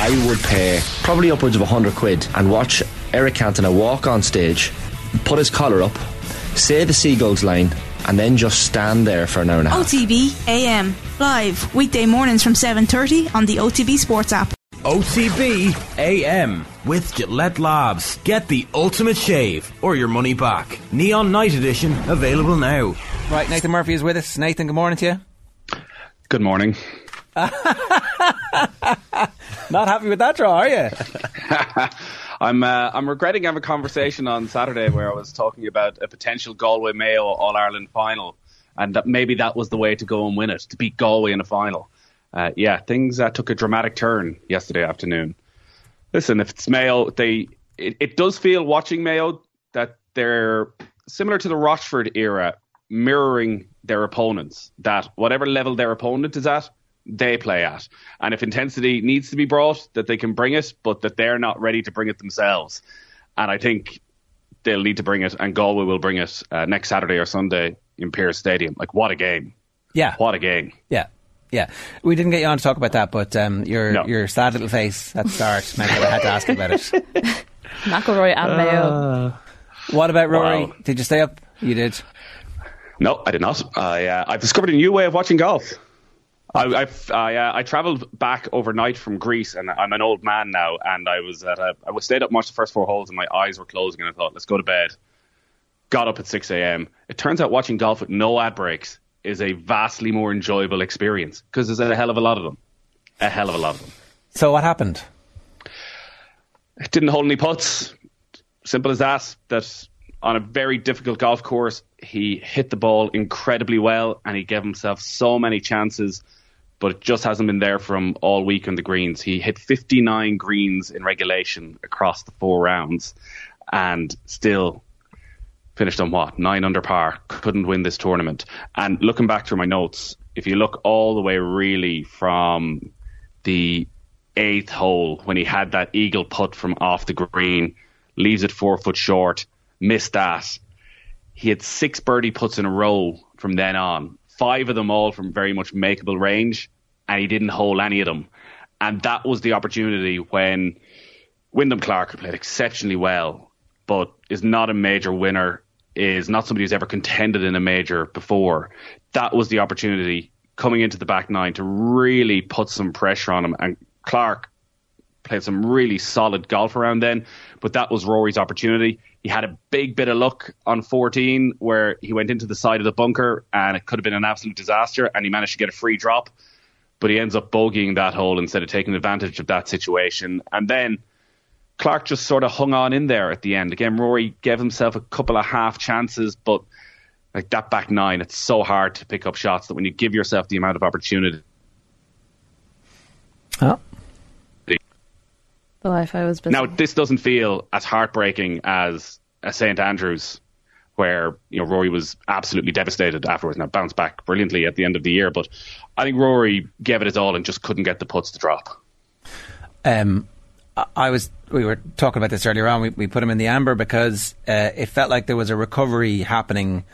I would pay probably upwards of 100 quid and watch Eric Cantona walk on stage, put his collar up, say the Seagulls line, and then just stand there for an hour and a half. OTB AM live weekday mornings from 7:30 on the OTB Sports app. OTB AM with Gillette Labs. Get the ultimate shave or your money back. Neon Night Edition available now. Right, Nathan Murphy is with us. Nathan, good morning to you. Good morning. Not happy with that draw, are you? I'm uh, I'm regretting having a conversation on Saturday where I was talking about a potential Galway Mayo All Ireland final, and that maybe that was the way to go and win it to beat Galway in a final. Uh, yeah, things uh, took a dramatic turn yesterday afternoon. Listen, if it's Mayo, they it, it does feel watching Mayo that they're similar to the Rochford era, mirroring their opponents. That whatever level their opponent is at, they play at. And if intensity needs to be brought, that they can bring it, but that they're not ready to bring it themselves. And I think they'll need to bring it, and Galway will bring it uh, next Saturday or Sunday in Pearse Stadium. Like, what a game! Yeah. What a game! Yeah. Yeah, we didn't get you on to talk about that, but um, your No. your sad little face at the start meant that I had to ask you about it. McIlroy and Mayo. What about Rory? Wow. Did you stay up? You did. No, I did not. I uh, I've discovered a new way of watching golf. I I've, I, uh, I travelled back overnight from Greece, and I'm an old man now. And I was at a, I was stayed up much the first four holes, and my eyes were closing, and I thought, let's go to bed. Got up at 6 a.m. It turns out watching golf with no ad breaks is a vastly more enjoyable experience because there's a hell of a lot of them, a hell of a lot of them. So what happened? It didn't hold any putts. Simple as that. That on a very difficult golf course, he hit the ball incredibly well and he gave himself so many chances, but it just hasn't been there from all week on the greens. He hit 59 greens in regulation across the four rounds and still finished on what? Nine under par. Couldn't win this tournament. And looking back through my notes, if you look all the way really from the eighth hole when he had that eagle putt from off the green, leaves it four foot short, missed that. He had six birdie putts in a row from then on, five of them all from very much makeable range, and he didn't hole any of them. And that was the opportunity when Wyndham Clark played exceptionally well, but is not a major winner, is not somebody who's ever contended in a major before. That was the opportunity coming into the back nine to really put some pressure on him. And Clark played some really solid golf around then, but that was Rory's opportunity. He had a big bit of luck on 14 where he went into the side of the bunker and it could have been an absolute disaster and he managed to get a free drop, but he ends up bogeying that hole instead of taking advantage of that situation. And then Clark just sort of hung on in there at the end. Again, Rory gave himself a couple of half chances, but like that back nine, it's so hard to pick up shots that when you give yourself the amount of opportunity. The Wi-Fi was busy. Now, this doesn't feel as heartbreaking as a St Andrews, where you know Rory was absolutely devastated afterwards. Now bounced back brilliantly at the end of the year, but I think Rory gave it his all and just couldn't get the putts to drop. Um, I- I was. We were talking about this earlier on. We, we put him in the amber because uh, it felt like there was a recovery happening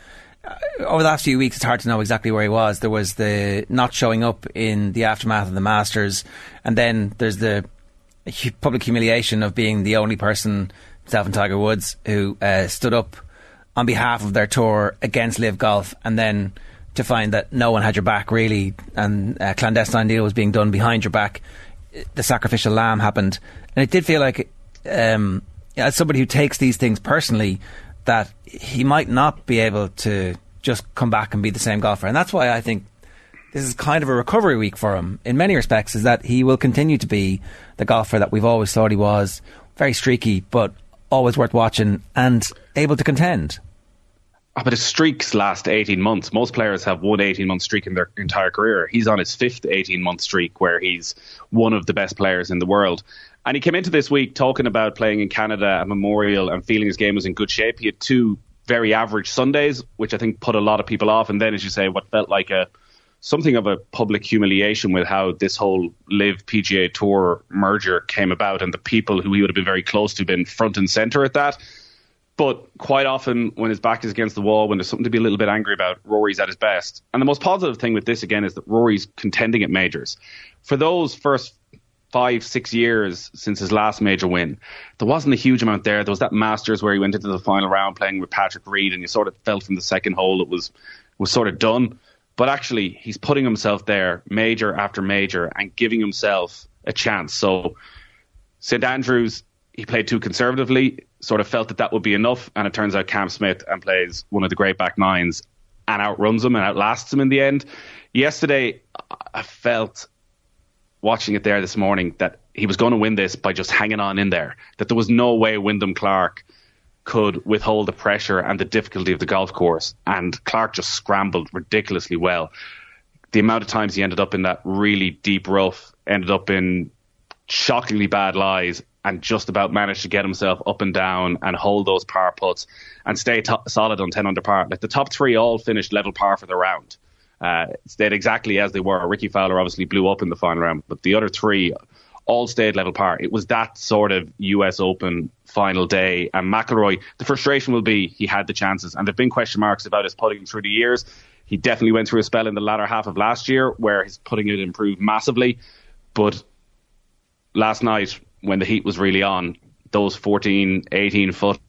uh, over the last few weeks. It's hard to know exactly where he was. There was the not showing up in the aftermath of the Masters, and then there's the hu- public humiliation of being the only person, himself and Tiger Woods, who uh, stood up on behalf of their tour against LIV Golf, and then to find that no one had your back really, and a clandestine deal was being done behind your back. The sacrificial lamb happened, and it did feel like, um, as somebody who takes these things personally, that he might not be able to just come back and be the same golfer, and that's why I think this is kind of a recovery week for him in many respects. Is that he will continue to be the golfer that we've always thought he was, very streaky, but always worth watching and able to contend. Ah, but his streaks last 18 months. Most players have one 18 month streak in their entire career. He's on his fifth 18 month streak where he's one of the best players in the world. And he came into this week talking about playing in Canada at Memorial and feeling his game was in good shape. He had two very average Sundays, which I think put a lot of people off. And then, as you say, what felt like a something of a public humiliation with how this whole LIV PGA Tour merger came about and the people who he would have been very close to been front and center at that. But quite often, when his back is against the wall, when there's something to be a little bit angry about, Rory's at his best. And the most positive thing with this, again, is that Rory's contending at majors. For those first five, six years since his last major win. There wasn't a huge amount there. There was that Masters where he went into the final round playing with Patrick Reed, and you sort of felt from the second hole it was was sort of done. But actually, he's putting himself there, major after major, and giving himself a chance. So, St Andrews, he played too conservatively, sort of felt that that would be enough, and it turns out Cam Smith and plays one of the great back nines and outruns him and outlasts him in the end. Yesterday, I felt watching it there this morning that he was going to win this by just hanging on in there. That there was no way Wyndham Clark could withhold the pressure and the difficulty of the golf course. And Clark just scrambled ridiculously well. The amount of times he ended up in that really deep rough, ended up in shockingly bad lies, and just about managed to get himself up and down and hold those par putts and stay solid on 10 under par. Like the top three all finished level par for the round. Uh, stayed exactly as they were. Rickie Fowler obviously blew up in the final round, but the other three all stayed level par. It was that sort of US Open final day. And McIlroy, the frustration will be he had the chances, and there've been question marks about his putting through the years. He definitely went through a spell in the latter half of last year where his putting it improved massively, but last night when the heat was really on, those 14, 18 footers,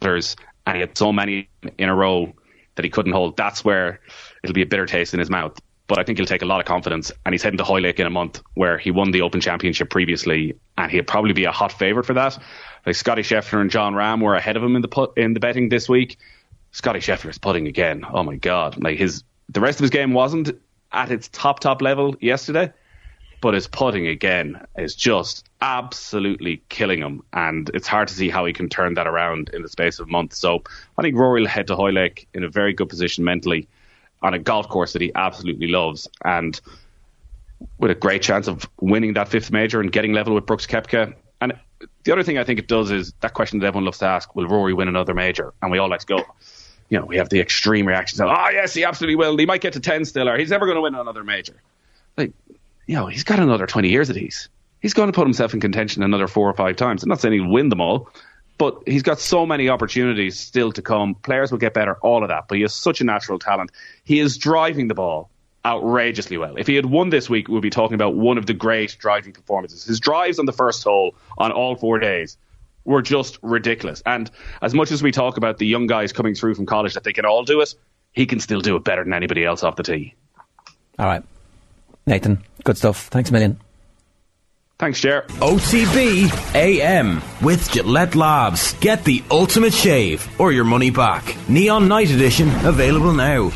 and he had so many in a row that he couldn't hold. That's where it'll be a bitter taste in his mouth but I think he'll take a lot of confidence. And he's heading to Hoylake in a month, where he won the Open Championship previously, and he'll probably be a hot favourite for that. Like Scotty Scheffler and Jon Rahm were ahead of him in the put, in the betting this week. Scotty Scheffler is putting again. Oh my god! Like his the rest of his game wasn't at its top top level yesterday, but his putting again is just absolutely killing him, and it's hard to see how he can turn that around in the space of a month. So I think Rory will head to Hoylake in a very good position mentally on a golf course that he absolutely loves and with a great chance of winning that fifth major and getting level with Brooks Koepka. And the other thing I think it does is that question that everyone loves to ask: Will Rory win another major? And we all let's go. You know, we have the extreme reactions of, "Oh yes, he absolutely will. He might get to ten still, or he's never going to win another major." Like, you know, he's got another twenty years at these. He's going to put himself in contention another four or five times. I'm not saying he'll win them all, but he's got so many opportunities still to come. Players will get better, all of that. But he has such a natural talent. He is driving the ball outrageously well. If he had won this week, we'd be talking about one of the great driving performances. His drives on the first hole on all four days were just ridiculous. And as much as we talk about the young guys coming through from college that they can all do it, he can still do it better than anybody else off the tee. All right. Nathan, good stuff. Thanks a million. Thanks, Jer. OTB AM with Gillette Labs. Get the ultimate shave or your money back. Neon Night Edition available now.